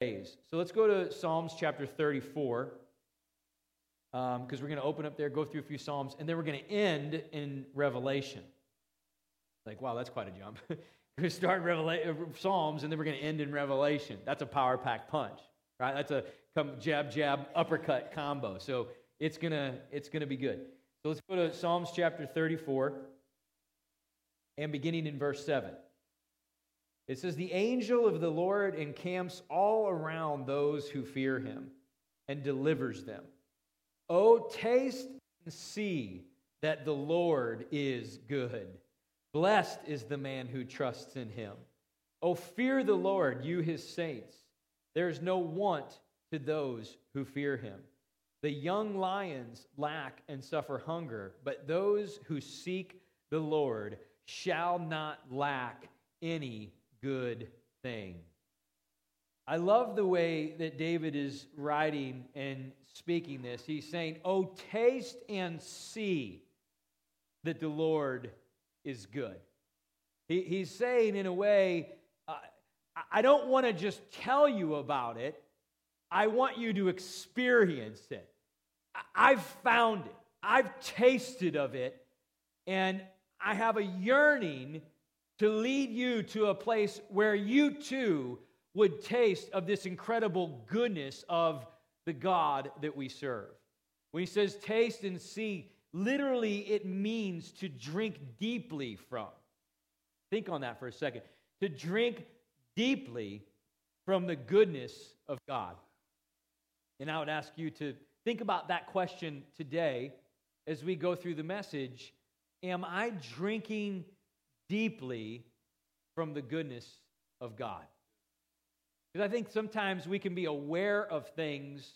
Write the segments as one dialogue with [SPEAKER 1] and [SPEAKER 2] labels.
[SPEAKER 1] ways. So let's go to Psalms chapter 34, because um, we're going to open up there, go through a few Psalms, and then we're going to end in Revelation. Like, wow, that's quite a jump. to start Revela- uh, Psalms, and then we're going to end in Revelation. That's a power pack punch, right? That's a come jab, jab, uppercut combo. So it's going to it's gonna be good. So let's go to Psalms chapter 34, and beginning in verse 7. It says, The angel of the Lord encamps all around those who fear him and delivers them. Oh, taste and see that the Lord is good. Blessed is the man who trusts in him. Oh, fear the Lord, you his saints. There is no want to those who fear him. The young lions lack and suffer hunger, but those who seek the Lord shall not lack any good thing. I love the way that David is writing and speaking this. He's saying, Oh, taste and see that the Lord is good. He, he's saying, in a way, uh, I don't want to just tell you about it, I want you to experience it. I've found it, I've tasted of it, and I have a yearning to lead you to a place where you too would taste of this incredible goodness of the God that we serve. When he says taste and see, literally it means to drink deeply from. Think on that for a second. To drink deeply from the goodness of God. And I would ask you to think about that question today as we go through the message. Am I drinking deeply from the goodness of God. Because I think sometimes we can be aware of things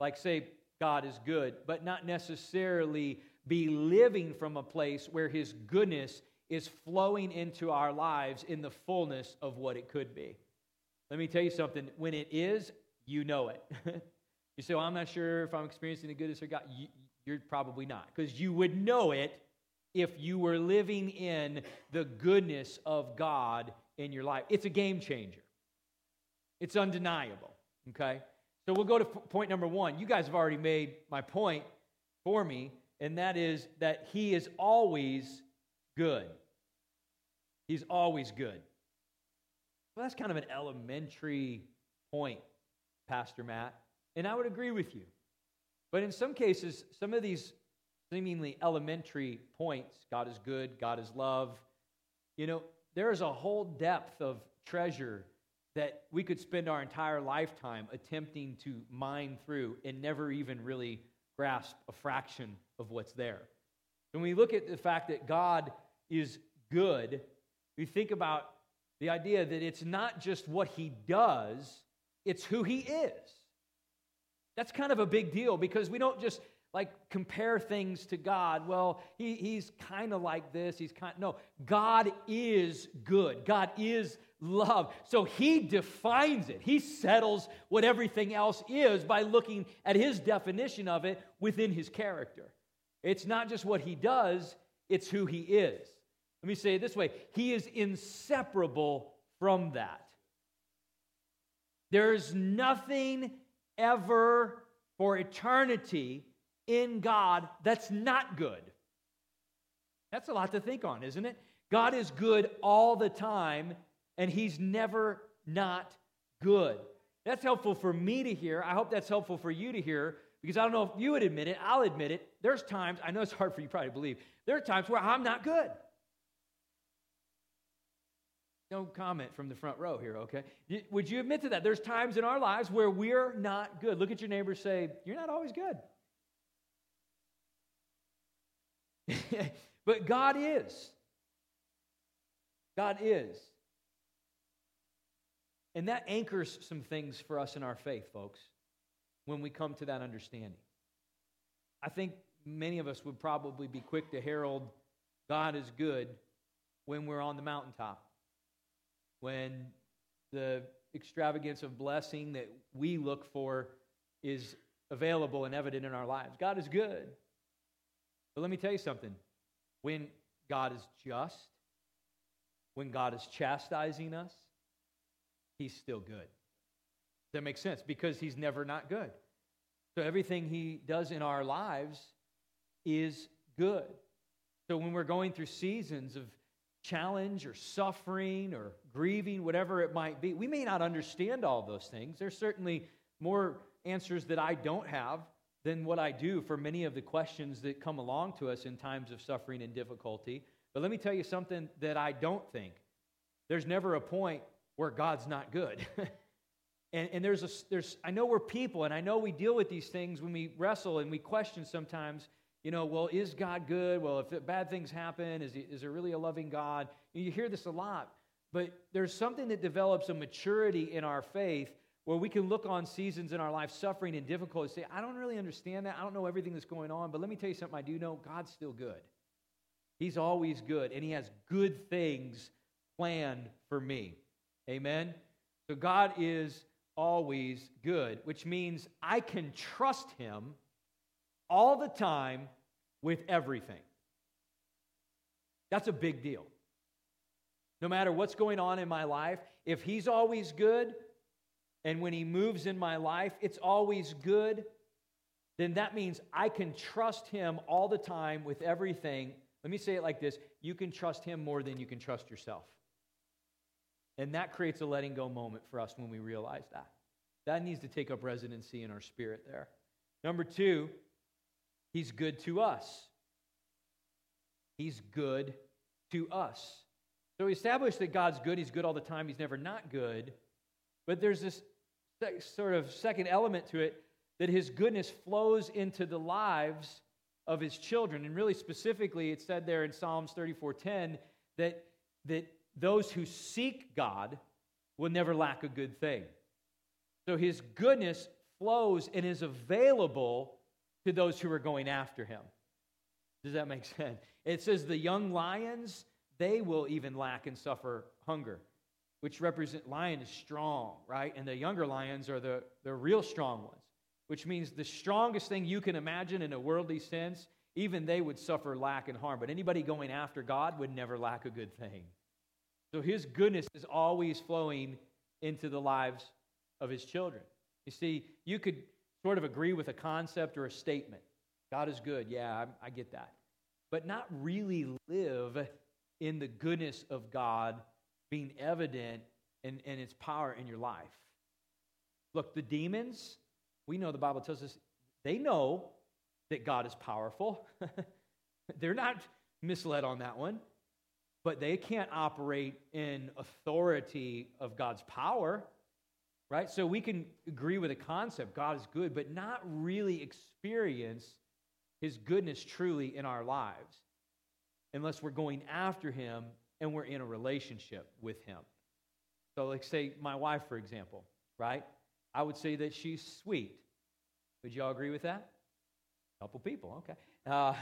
[SPEAKER 1] like, say, God is good, but not necessarily be living from a place where His goodness is flowing into our lives in the fullness of what it could be. Let me tell you something. When it is, you know it. you say, well, I'm not sure if I'm experiencing the goodness of God. You, you're probably not, because you would know it if you were living in the goodness of God in your life. It's a game changer, it's undeniable. Okay? So we'll go to point number one. You guys have already made my point for me, and that is that He is always good. He's always good. Well, that's kind of an elementary point, Pastor Matt, and I would agree with you. But in some cases, some of these seemingly elementary points God is good, God is love. You know, there is a whole depth of treasure that we could spend our entire lifetime attempting to mine through and never even really grasp a fraction of what's there. When we look at the fact that God is good, we think about the idea that it's not just what he does, it's who he is. That's kind of a big deal because we don't just like compare things to God. Well, he, he's kind of like this. He's kind no. God is good. God is love. So he defines it. He settles what everything else is by looking at his definition of it within his character. It's not just what he does, it's who he is. Let me say it this way He is inseparable from that. There's nothing ever for eternity in God that's not good. That's a lot to think on, isn't it? God is good all the time, and He's never not good. That's helpful for me to hear. I hope that's helpful for you to hear because I don't know if you would admit it. I'll admit it. There's times, I know it's hard for you probably to believe, there are times where I'm not good. No comment from the front row here, okay? Would you admit to that? There's times in our lives where we're not good. Look at your neighbor say, You're not always good. but God is. God is. And that anchors some things for us in our faith, folks, when we come to that understanding. I think many of us would probably be quick to herald God is good when we're on the mountaintop, when the extravagance of blessing that we look for is available and evident in our lives. God is good. But let me tell you something. When God is just, when God is chastising us, He's still good. That makes sense because he's never not good. So everything he does in our lives is good. So when we're going through seasons of challenge or suffering or grieving, whatever it might be, we may not understand all those things. There's certainly more answers that I don't have than what I do for many of the questions that come along to us in times of suffering and difficulty. But let me tell you something that I don't think. There's never a point where God's not good. and, and there's a, there's, I know we're people, and I know we deal with these things when we wrestle and we question sometimes, you know, well, is God good? Well, if bad things happen, is, he, is there really a loving God? You hear this a lot, but there's something that develops a maturity in our faith where we can look on seasons in our life, suffering and difficulty, say, I don't really understand that. I don't know everything that's going on, but let me tell you something I do know God's still good. He's always good, and He has good things planned for me. Amen? So God is always good, which means I can trust Him all the time with everything. That's a big deal. No matter what's going on in my life, if He's always good, and when He moves in my life, it's always good, then that means I can trust Him all the time with everything. Let me say it like this you can trust Him more than you can trust yourself. And that creates a letting go moment for us when we realize that. That needs to take up residency in our spirit there. Number two, He's good to us. He's good to us. So we establish that God's good. He's good all the time. He's never not good. But there's this sort of second element to it that his goodness flows into the lives of his children. And really specifically, it said there in Psalms 34:10 that, that those who seek God will never lack a good thing. So his goodness flows and is available to those who are going after him. Does that make sense? It says the young lions, they will even lack and suffer hunger which represent lion is strong, right? And the younger lions are the, the real strong ones, which means the strongest thing you can imagine in a worldly sense, even they would suffer lack and harm. But anybody going after God would never lack a good thing. So his goodness is always flowing into the lives of his children. You see, you could sort of agree with a concept or a statement. God is good. Yeah, I, I get that. But not really live in the goodness of God being evident in, in its power in your life. Look, the demons, we know the Bible tells us they know that God is powerful. They're not misled on that one, but they can't operate in authority of God's power, right? So we can agree with the concept God is good, but not really experience his goodness truly in our lives unless we're going after him and we're in a relationship with Him. So, like, say, my wife, for example, right? I would say that she's sweet. Would you all agree with that? A couple people, okay. Uh,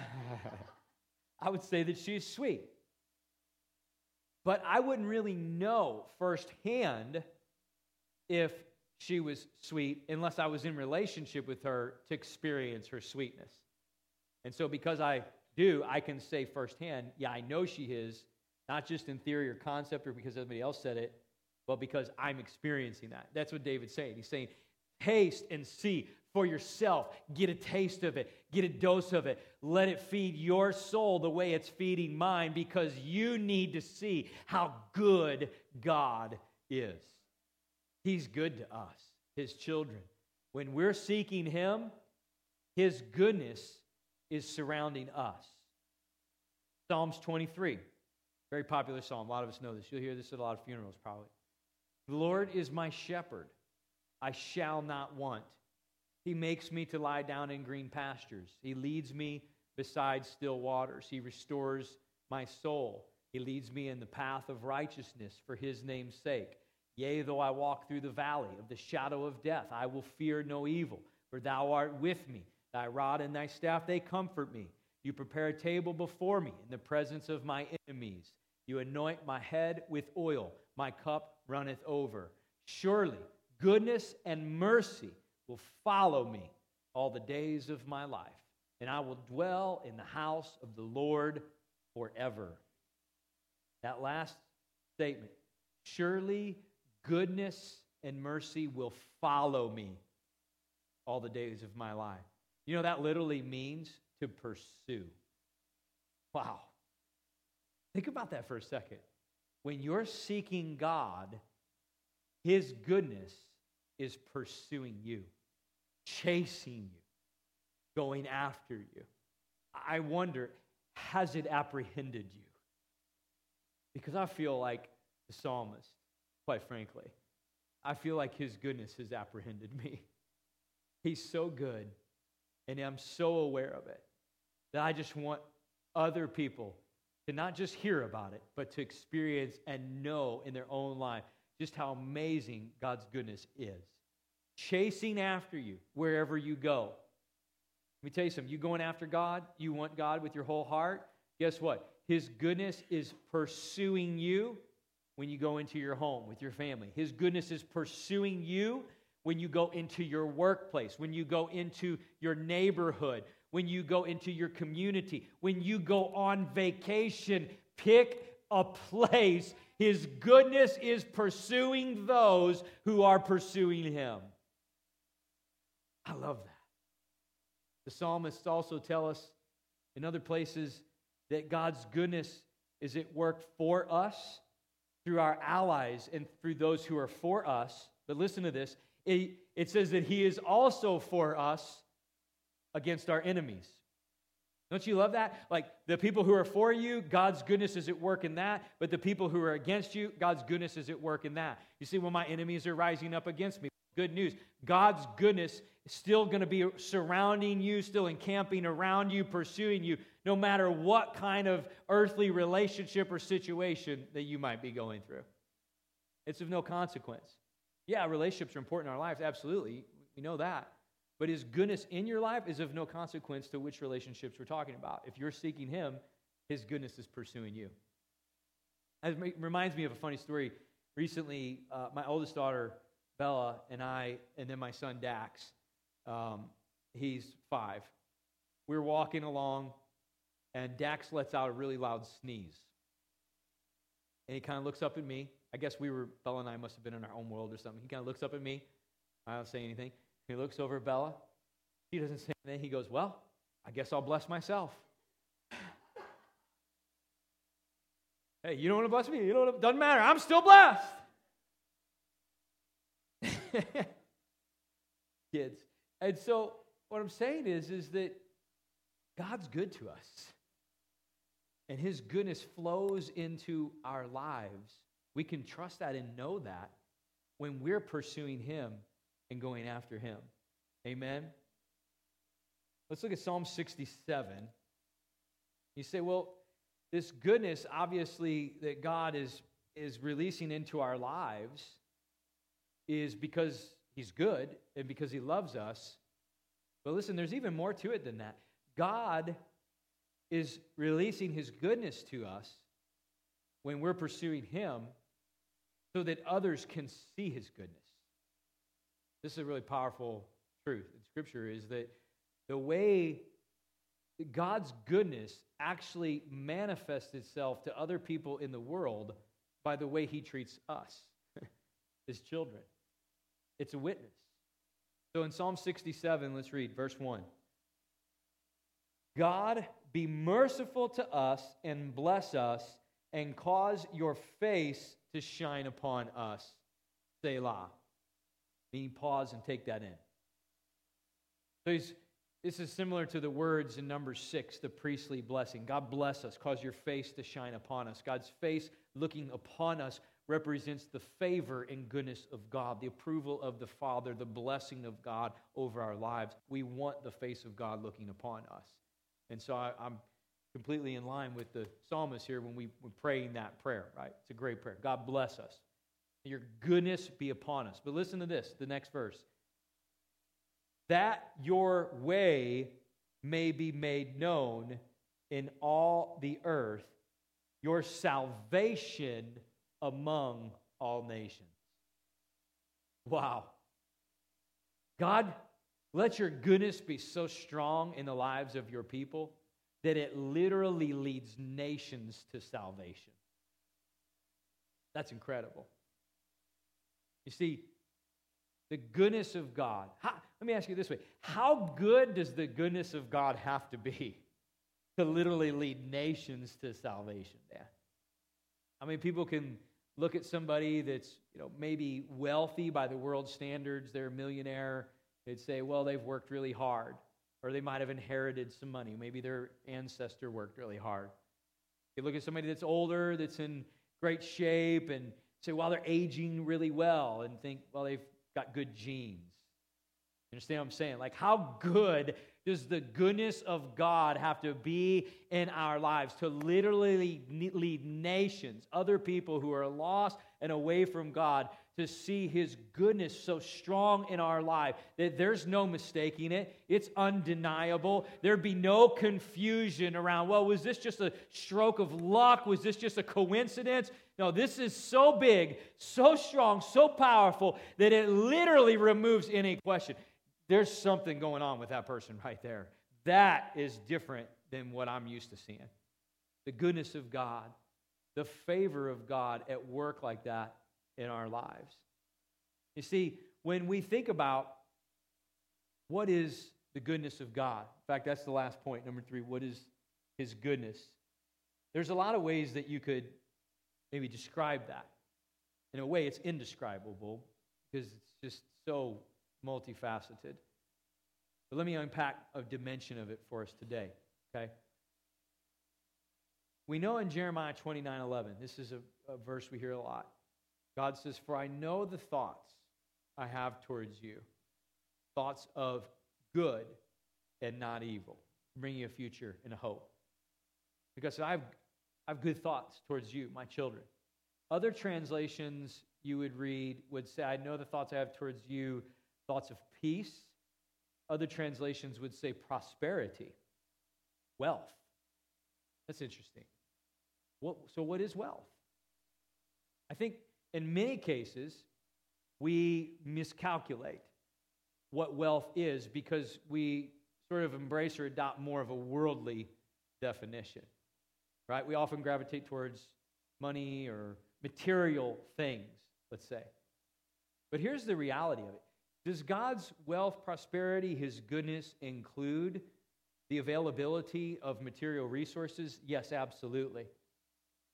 [SPEAKER 1] I would say that she's sweet. But I wouldn't really know firsthand if she was sweet unless I was in relationship with her to experience her sweetness. And so because I do, I can say firsthand, yeah, I know she is not just in theory or concept or because somebody else said it, but because I'm experiencing that. That's what David's saying. He's saying, taste and see for yourself. Get a taste of it, get a dose of it. Let it feed your soul the way it's feeding mine because you need to see how good God is. He's good to us, His children. When we're seeking Him, His goodness is surrounding us. Psalms 23. Very popular psalm. A lot of us know this. You'll hear this at a lot of funerals, probably. The Lord is my shepherd. I shall not want. He makes me to lie down in green pastures. He leads me beside still waters. He restores my soul. He leads me in the path of righteousness for his name's sake. Yea, though I walk through the valley of the shadow of death, I will fear no evil, for thou art with me. Thy rod and thy staff, they comfort me. You prepare a table before me in the presence of my enemies. You anoint my head with oil, my cup runneth over. Surely goodness and mercy will follow me all the days of my life, and I will dwell in the house of the Lord forever. That last statement surely goodness and mercy will follow me all the days of my life. You know, that literally means to pursue. Wow. Think about that for a second. When you're seeking God, His goodness is pursuing you, chasing you, going after you. I wonder, has it apprehended you? Because I feel like the psalmist, quite frankly, I feel like his goodness has apprehended me. He's so good, and I'm so aware of it that I just want other people to not just hear about it, but to experience and know in their own life just how amazing God's goodness is. Chasing after you wherever you go. Let me tell you something. You going after God, you want God with your whole heart. Guess what? His goodness is pursuing you when you go into your home with your family. His goodness is pursuing you when you go into your workplace, when you go into your neighborhood, when you go into your community, when you go on vacation. Pick a place. His goodness is pursuing those who are pursuing Him. I love that. The psalmists also tell us in other places that God's goodness is at work for us through our allies and through those who are for us. But listen to this it, it says that He is also for us against our enemies. Don't you love that? Like the people who are for you, God's goodness is at work in that. But the people who are against you, God's goodness is at work in that. You see, when my enemies are rising up against me, good news. God's goodness is still going to be surrounding you, still encamping around you, pursuing you, no matter what kind of earthly relationship or situation that you might be going through. It's of no consequence. Yeah, relationships are important in our lives, absolutely. We know that. But his goodness in your life is of no consequence to which relationships we're talking about. If you're seeking him, his goodness is pursuing you. It reminds me of a funny story. Recently, uh, my oldest daughter, Bella, and I, and then my son, Dax, um, he's five. We we're walking along, and Dax lets out a really loud sneeze. And he kind of looks up at me. I guess we were, Bella and I must have been in our own world or something. He kind of looks up at me. I don't say anything. He looks over at Bella. He doesn't say anything. He goes, Well, I guess I'll bless myself. hey, you don't want to bless me? You don't to, doesn't matter. I'm still blessed. Kids. And so what I'm saying is, is that God's good to us. And his goodness flows into our lives. We can trust that and know that when we're pursuing him and going after him. Amen? Let's look at Psalm 67. You say, well, this goodness, obviously, that God is, is releasing into our lives is because he's good and because he loves us. But listen, there's even more to it than that. God is releasing his goodness to us when we're pursuing him so that others can see his goodness. This is a really powerful truth in Scripture is that the way God's goodness actually manifests itself to other people in the world by the way he treats us, his children. It's a witness. So in Psalm 67, let's read verse 1. God, be merciful to us and bless us and cause your face to shine upon us. Selah. Meaning pause and take that in. So he's, this is similar to the words in number six, the priestly blessing. God bless us, cause your face to shine upon us. God's face looking upon us represents the favor and goodness of God, the approval of the Father, the blessing of God over our lives. We want the face of God looking upon us. And so I, am completely in line with the psalmist here when we, we're praying that prayer, right? It's a great prayer. God bless us. Your goodness be upon us. But listen to this, the next verse. That your way may be made known in all the earth, your salvation among all nations. Wow. God, let your goodness be so strong in the lives of your people that it literally leads nations to salvation. That's incredible. You see, The goodness of God. How, let me ask you this way How good does the goodness of God have to be to literally lead nations to salvation? Yeah. I mean, people can look at somebody that's you know maybe wealthy by the world standards, they're a millionaire. They'd say, well, they've worked really hard, or they might have inherited some money. Maybe their ancestor worked really hard. You look at somebody that's older, that's in great shape, and say, well, they're aging really well, and think, well, they've got good genes. You understand what I'm saying? Like, how good does the goodness of God have to be in our lives to literally lead nations, other people who are lost and away from God, to see His goodness so strong in our life that there's no mistaking it? It's undeniable. There'd be no confusion around, well, was this just a stroke of luck? Was this just a coincidence? No, this is so big, so strong, so powerful that it literally removes any question there's something going on with that person right there. That is different than what I'm used to seeing. The goodness of God, the favor of God at work like that in our lives. You see, when we think about what is the goodness of God, in fact, that's the last point, number three, what is his goodness? There's a lot of ways that you could maybe describe that. In a way, it's indescribable because it's just so multifaceted. But let me unpack a dimension of it for us today, okay? We know in Jeremiah 29 11, this is a, a verse we hear a lot. God says, For I know the thoughts I have towards you, thoughts of good and not evil, bringing you a future and a hope. Because I have, I have good thoughts towards you, my children. Other translations you would read would say, I know the thoughts I have towards you, thoughts of peace. Other translations would say prosperity, wealth. That's interesting. What, so, what is wealth? I think in many cases, we miscalculate what wealth is because we sort of embrace or adopt more of a worldly definition. Right? We often gravitate towards money or material things, let's say. But here's the reality of it does God's wealth, prosperity, his goodness include the availability of material resources? Yes, absolutely.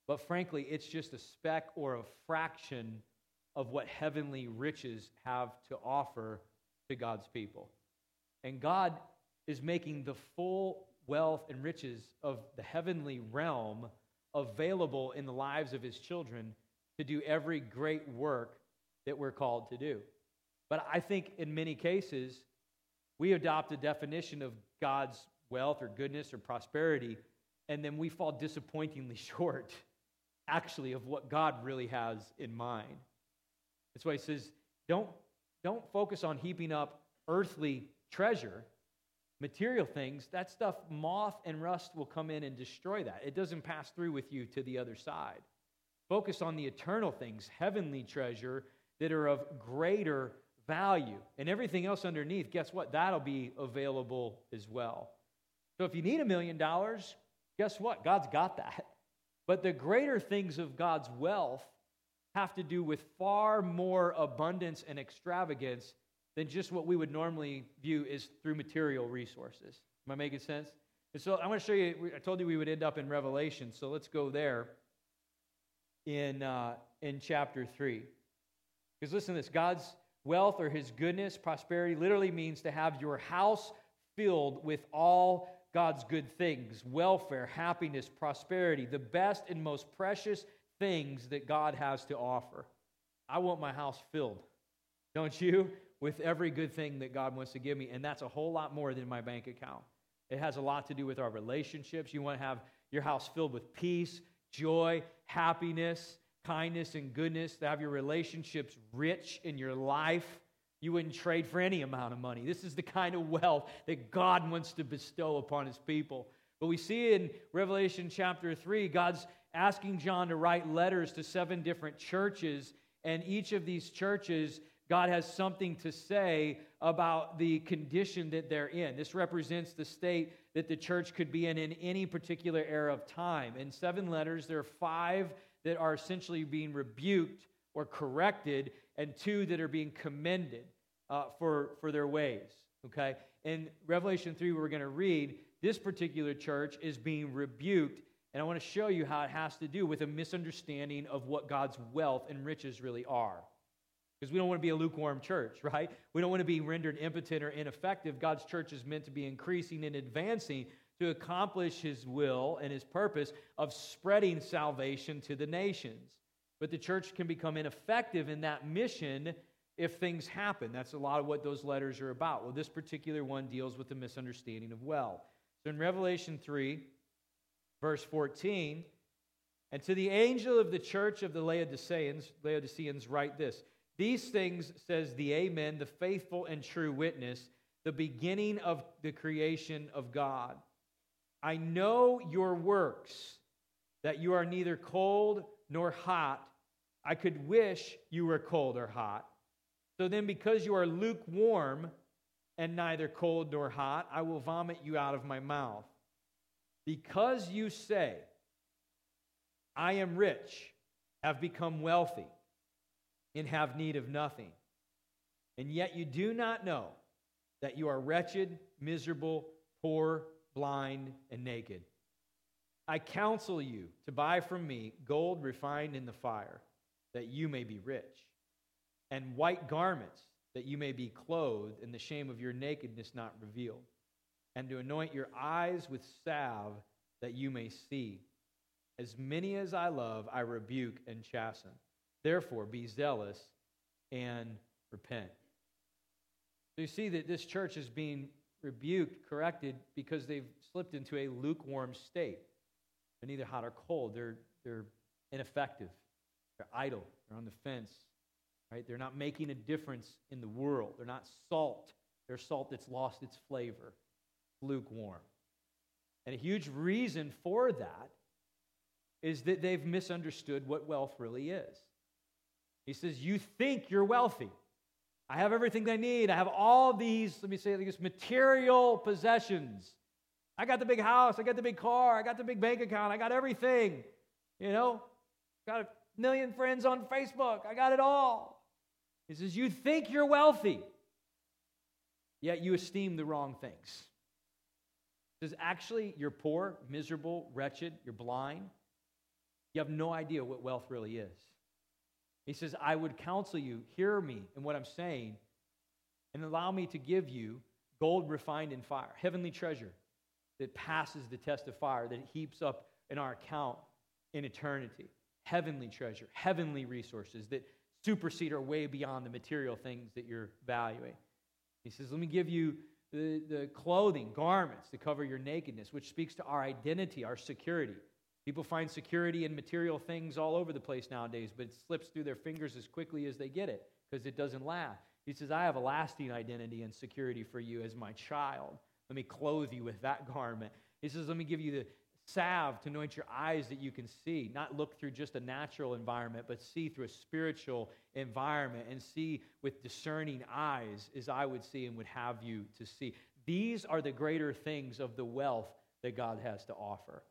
[SPEAKER 1] But frankly, it's just a speck or a fraction of what heavenly riches have to offer to God's people. And God is making the full wealth and riches of the heavenly realm available in the lives of his children to do every great work that we're called to do. But I think in many cases, we adopt a definition of God's wealth or goodness or prosperity, and then we fall disappointingly short, actually, of what God really has in mind. That's why he says, don't, don't focus on heaping up earthly treasure, material things. That stuff, moth and rust will come in and destroy that. It doesn't pass through with you to the other side. Focus on the eternal things, heavenly treasure that are of greater value. And everything else underneath, guess what? That'll be available as well. So if you need a million dollars, guess what? God's got that. But the greater things of God's wealth have to do with far more abundance and extravagance than just what we would normally view as through material resources. Am I making sense? And so I'm going to show you, I told you we would end up in Revelation, so let's go there in, uh, in chapter 3. Because listen to this God's Wealth or his goodness, prosperity, literally means to have your house filled with all God's good things welfare, happiness, prosperity, the best and most precious things that God has to offer. I want my house filled, don't you? With every good thing that God wants to give me. And that's a whole lot more than my bank account. It has a lot to do with our relationships. You want to have your house filled with peace, joy, happiness, kindness and goodness, to have your relationships rich in your life. You wouldn't trade for any amount of money. This is the kind of wealth that God wants to bestow upon his people. But we see in Revelation chapter 3, God's asking John to write letters to seven different churches, and each of these churches, God has something to say about the condition that they're in. This represents the state that the church could be in in any particular era of time. In seven letters, there are five that are essentially being rebuked or corrected, and two that are being commended. uh, for, for their ways. Okay? In Revelation 3, we're going to read, this particular church is being rebuked, and I want to show you how it has to do with a misunderstanding of what God's wealth and riches really are. Because we don't want to be a lukewarm church, right? We don't want to be rendered impotent or ineffective. God's church is meant to be increasing and advancing to accomplish his will and his purpose of spreading salvation to the nations. But the church can become ineffective in that mission if things happen. That's a lot of what those letters are about. Well, this particular one deals with the misunderstanding of well. So in Revelation 3, verse 14, and to the angel of the church of the Laodiceans, Laodiceans write this These things says the Amen, the faithful and true witness, the beginning of the creation of God. I know your works, that you are neither cold nor hot. I could wish you were cold or hot. So then, because you are lukewarm and neither cold nor hot, I will vomit you out of my mouth. Because you say, I am rich, have become wealthy, and have need of nothing, and yet you do not know that you are wretched, miserable, poor, blind, and naked. I counsel you to buy from me gold refined in the fire, that you may be rich, and white garments, that you may be clothed, and the shame of your nakedness not revealed, and to anoint your eyes with salve, that you may see. As many as I love, I rebuke and chasten. Therefore, be zealous and repent. So you see that this church is being rebuked, corrected, because they've slipped into a lukewarm state. They're neither hot or cold. They're, they're ineffective. They're idle. They're on the fence. Right? They're not making a difference in the world. They're not salt. They're salt that's lost its flavor. Lukewarm. And a huge reason for that is that they've misunderstood what wealth really is. He says, You think you're wealthy. I have everything I need. I have all these, let me say these material possessions. I got the big house, I got the big car, I got the big bank account, I got everything. You know, got a million friends on Facebook, I got it all. He says, You think you're wealthy, yet you esteem the wrong things. He says, Actually, you're poor, miserable, wretched, you're blind. You have no idea what wealth really is. He says, I would counsel you, hear me in what I'm saying, and allow me to give you gold refined in fire, heavenly treasure that passes the test of fire, that heaps up in our account in eternity. Heavenly treasure, heavenly resources that supersede or way beyond the material things that you're valuing. He says, Let me give you the, the clothing, garments to cover your nakedness, which speaks to our identity, our security. People find security in material things all over the place nowadays, but it slips through their fingers as quickly as they get it because it doesn't last. He says, I have a lasting identity and security for you as my child. Let me clothe you with that garment. He says, Let me give you the salve to anoint your eyes that you can see, not look through just a natural environment, but see through a spiritual environment and see with discerning eyes as I would see and would have you to see. These are the greater things of the wealth that God has to offer.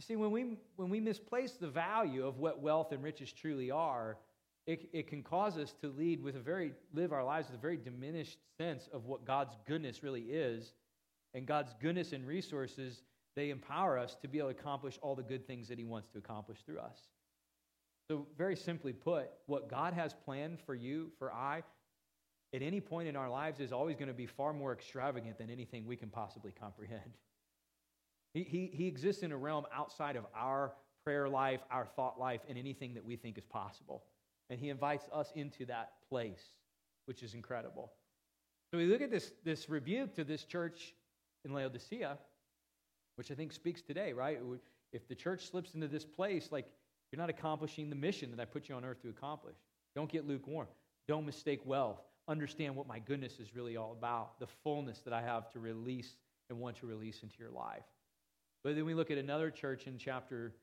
[SPEAKER 1] You see, when we, when we misplace the value of what wealth and riches truly are, it, it can cause us to lead with a very, live our lives with a very diminished sense of what God's goodness really is and God's goodness and resources, they empower us to be able to accomplish all the good things that He wants to accomplish through us. So, very simply put, what God has planned for you, for I, at any point in our lives is always going to be far more extravagant than anything we can possibly comprehend. He, he, he exists in a realm outside of our prayer life, our thought life, and anything that we think is possible. And He invites us into that place, which is incredible. So we look at this, this rebuke to this church in Laodicea, which I think speaks today, right? If the church slips into this place, like you're not accomplishing the mission that I put you on earth to accomplish. Don't get lukewarm. Don't mistake wealth. Understand what my goodness is really all about, the fullness that I have to release and want to release into your life. But then we look at another church in chapter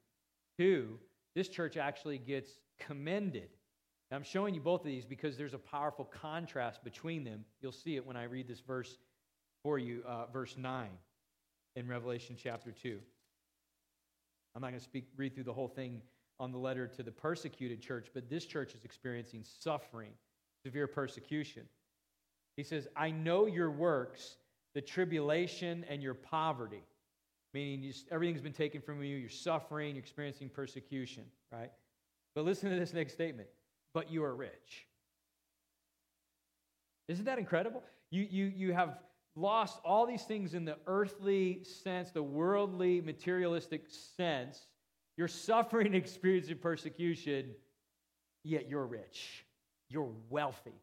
[SPEAKER 1] 2. This church actually gets commended. Now, I'm showing you both of these because there's a powerful contrast between them. You'll see it when I read this verse for you, uh, verse 9 in Revelation chapter 2. I'm not going to speak, read through the whole thing on the letter to the persecuted church, but this church is experiencing suffering, severe persecution. He says, I know your works, the tribulation and your poverty. Meaning you, everything's been taken from you, you're suffering, you're experiencing persecution, right? But listen to this next statement. But you are rich. Isn't that incredible? You, you, you have lost all these things in the earthly sense, the worldly, materialistic sense. You're suffering, experiencing persecution, yet you're rich. You're wealthy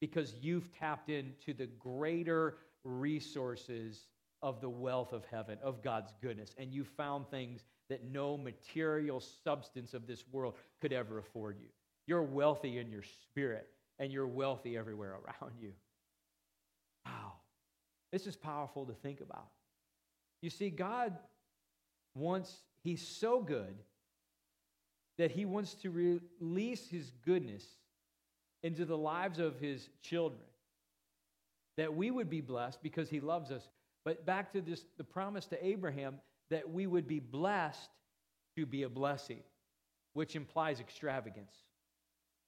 [SPEAKER 1] because you've tapped into the greater resources of the wealth of heaven, of God's goodness, and you found things that no material substance of this world could ever afford you. You're wealthy in your spirit, and you're wealthy everywhere around you. Wow. This is powerful to think about. You see, God wants, He's so good that He wants to release His goodness into the lives of His children. That we would be blessed because He loves us. But back to this, the promise to Abraham that we would be blessed to be a blessing, which implies extravagance.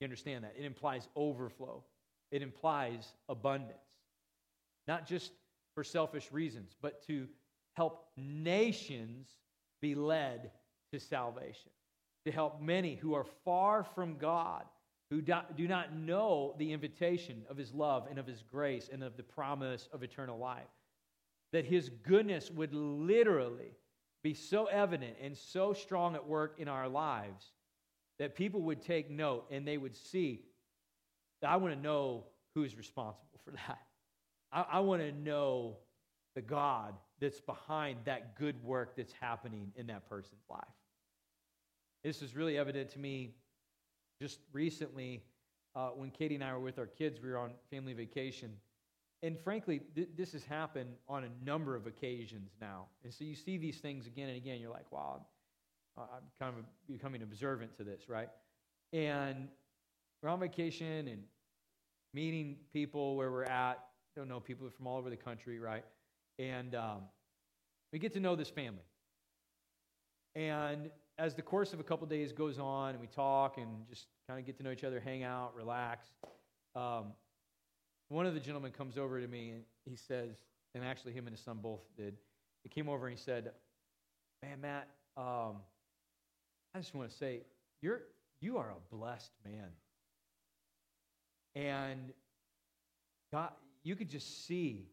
[SPEAKER 1] You understand that? It implies overflow, it implies abundance. Not just for selfish reasons, but to help nations be led to salvation, to help many who are far from God, who do not know the invitation of His love and of His grace and of the promise of eternal life. That His goodness would literally be so evident and so strong at work in our lives that people would take note and they would see I want to know who's responsible for that. I, I want to know the God that's behind that good work that's happening in that person's life. This is really evident to me just recently uh, when Katie and I were with our kids. We were on family vacation. And frankly, th- this has happened on a number of occasions now. And so you see these things again and again. You're like, wow, I'm kind of becoming observant to this, right? And we're on vacation and meeting people where we're at. I don't know people from all over the country, right? And um, we get to know this family. And as the course of a couple days goes on, and we talk and just kind of get to know each other, hang out, relax, um, one of the gentlemen comes over to me and he says, and actually him and his son both did. He came over and he said, "Man, Matt, um, I just want to say you're you are a blessed man." And God, you could just see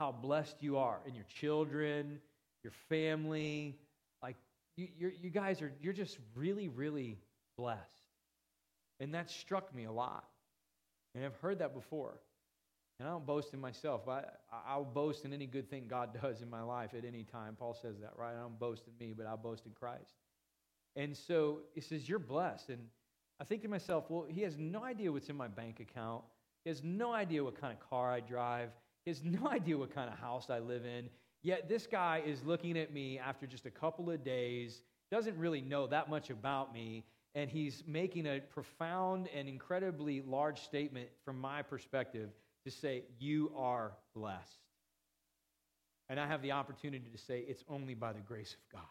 [SPEAKER 1] how blessed you are in your children, your family. Like you, you guys are, you're just really, really blessed. And that struck me a lot. And I've heard that before. And I don't boast in myself, but I, I'll boast in any good thing God does in my life at any time. Paul says that, right? I don't boast in me, but I'll boast in Christ. And so he says, You're blessed. And I think to myself, well, he has no idea what's in my bank account. He has no idea what kind of car I drive. He has no idea what kind of house I live in. Yet this guy is looking at me after just a couple of days, doesn't really know that much about me, and he's making a profound and incredibly large statement from my perspective to say, You are blessed. And I have the opportunity to say, It's only by the grace of God.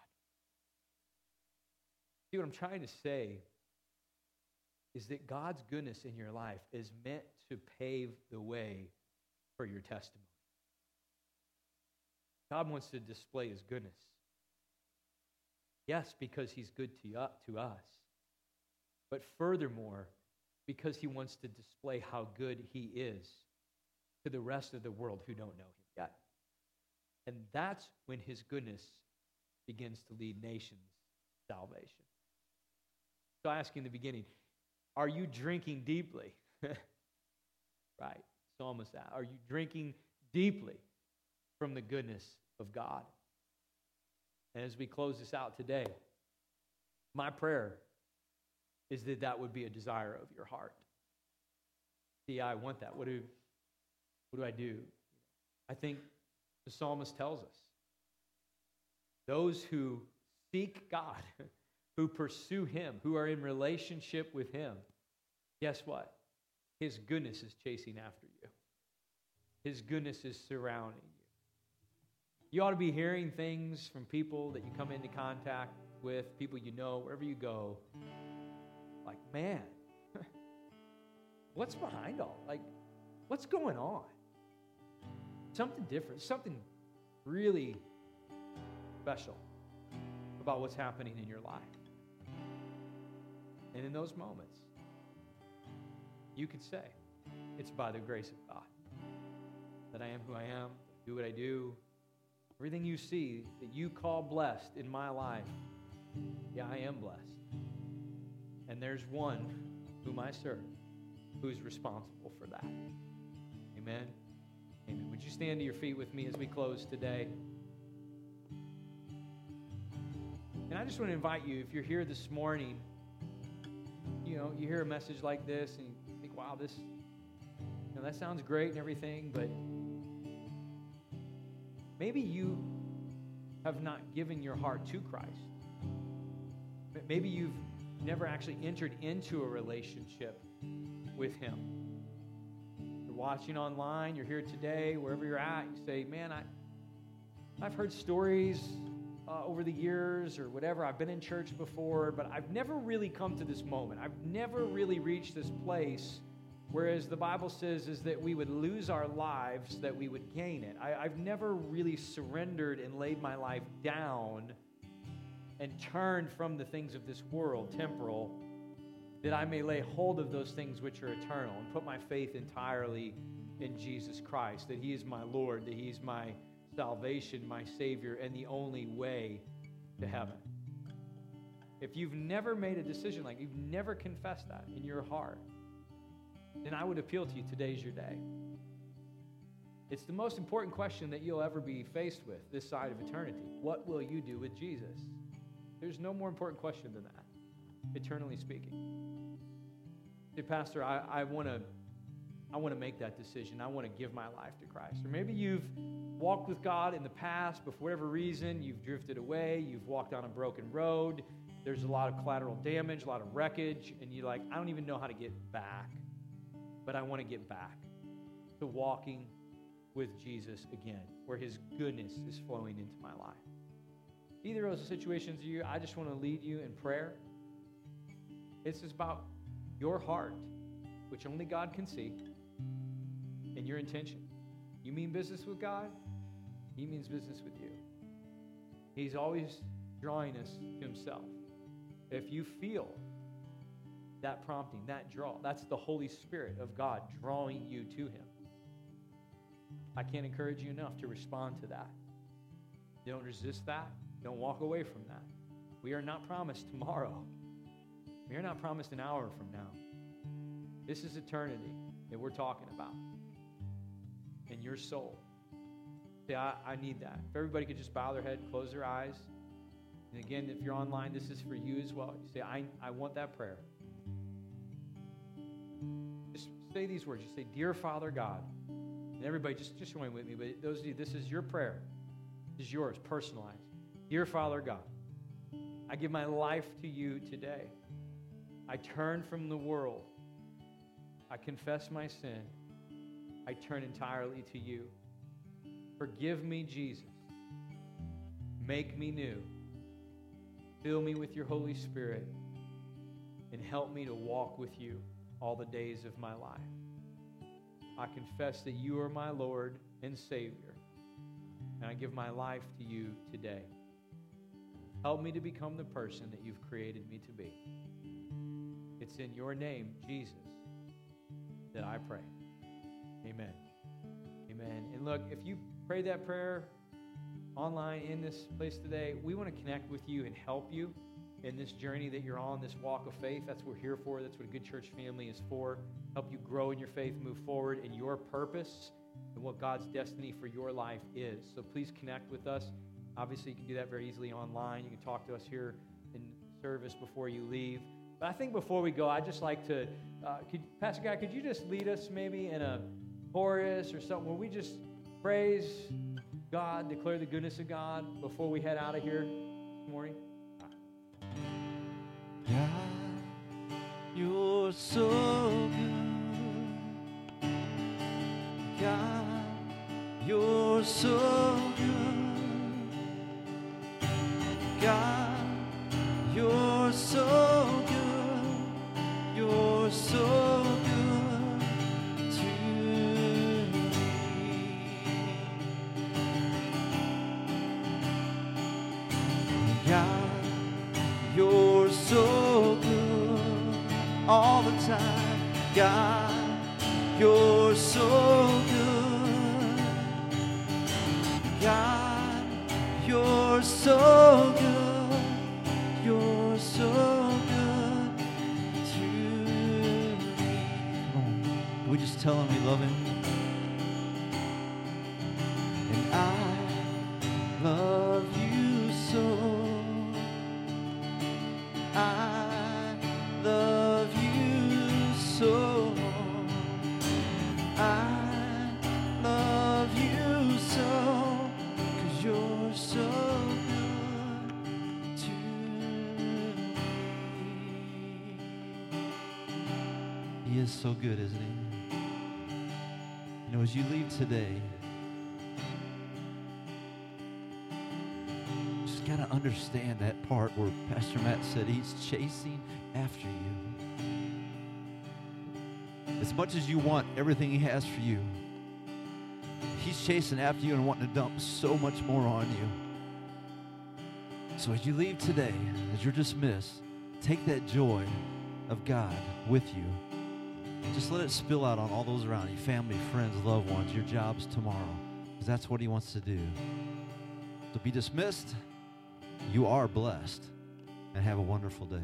[SPEAKER 1] See, what I'm trying to say is that God's goodness in your life is meant to pave the way for your testimony. God wants to display his goodness. Yes, because he's good to, uh, to us, but furthermore, because he wants to display how good he is to the rest of the world who don't know him yet. And that's when his goodness begins to lead nations salvation. So I ask in the beginning, are you drinking deeply? right. Psalmist Are you drinking deeply from the goodness of God? And as we close this out today, my prayer is that that would be a desire of your heart. See, I want that. What do, what do I do? I think the psalmist tells us those who seek God, who pursue Him, who are in relationship with Him, guess what? His goodness is chasing after you. His goodness is surrounding you. You ought to be hearing things from people that you come into contact with, people you know, wherever you go. Like, man, what's behind all? Like, what's going on? Something different, something really special about what's happening in your life. And in those moments, you could say, It's by the grace of God that I am who I am, do what I do. Everything you see that you call blessed in my life, yeah, I am blessed. And there's one whom I serve who's responsible for that. Amen. Amen. Would you stand to your feet with me as we close today? And I just want to invite you, if you're here this morning, you know, you hear a message like this and you think, wow, this, you know, that sounds great and everything, but maybe you have not given your heart to Christ. Maybe you've never actually entered into a relationship with Him. Watching online, you're here today, wherever you're at, you say, Man, I, I've heard stories uh, over the years or whatever. I've been in church before, but I've never really come to this moment. I've never really reached this place. Whereas the Bible says is that we would lose our lives, that we would gain it. I, I've never really surrendered and laid my life down and turned from the things of this world, temporal, that I may lay hold of those things which are eternal and put my faith entirely in Jesus Christ, that He is my Lord, that He's my salvation, my Savior, and the only way to heaven. If you've never made a decision like you've never confessed that in your heart, then I would appeal to you today's your day. It's the most important question that you'll ever be faced with this side of eternity. What will you do with Jesus? There's no more important question than that, eternally speaking. Say, Pastor, I, I want to I want to make that decision. I want to give my life to Christ. Or maybe you've walked with God in the past, but for whatever reason, you've drifted away, you've walked on a broken road, there's a lot of collateral damage, a lot of wreckage, and you're like, I don't even know how to get back, but I want to get back to walking with Jesus again, where his goodness is flowing into my life. Either of those situations, you, I just want to lead you in prayer. It's about your heart, which only God can see, and your intention. You mean business with God? He means business with you. He's always drawing us to Himself. If you feel that prompting, that draw, that's the Holy Spirit of God drawing you to Him. I can't encourage you enough to respond to that. Don't resist that. Don't walk away from that. We are not promised tomorrow. We are not promised an hour from now. This is eternity that we're talking about. And your soul. Say, I, I need that. If everybody could just bow their head, close their eyes. And again, if you're online, this is for you as well. You say, I, I want that prayer. Just say these words. You say, Dear Father God. And everybody, just, just join with me. But those of you, this is your prayer. This is yours, personalized. Dear Father God, I give my life to you today. I turn from the world. I confess my sin. I turn entirely to you. Forgive me, Jesus. Make me new. Fill me with your Holy Spirit and help me to walk with you all the days of my life. I confess that you are my Lord and Savior, and I give my life to you today. Help me to become the person that you've created me to be. It's in your name, Jesus, that I pray. Amen. Amen. And look, if you pray that prayer online in this place today, we want to connect with you and help you in this journey that you're on, this walk of faith. That's what we're here for. That's what a good church family is for. Help you grow in your faith, move forward in your purpose and what God's destiny for your life is. So please connect with us. Obviously, you can do that very easily online. You can talk to us here in service before you leave. But I think before we go, I'd just like to, uh, could, Pastor Guy, could you just lead us maybe in a chorus or something where we just praise God, declare the goodness of God before we head out of here this morning?
[SPEAKER 2] God, you're so good. God, you're so you're so good. God, you're so good. You're so good to me. Come on. We just tell him we love him? So good, isn't he? You know, as you leave today, just got to understand that part where Pastor Matt said he's chasing after you. As much as you want everything he has for you, he's chasing after you and wanting to dump so much more on you. So as you leave today, as you're dismissed, take that joy of God with you. Just let it spill out on all those around you family, friends, loved ones, your jobs tomorrow. Because that's what he wants to do. So be dismissed. You are blessed. And have a wonderful day.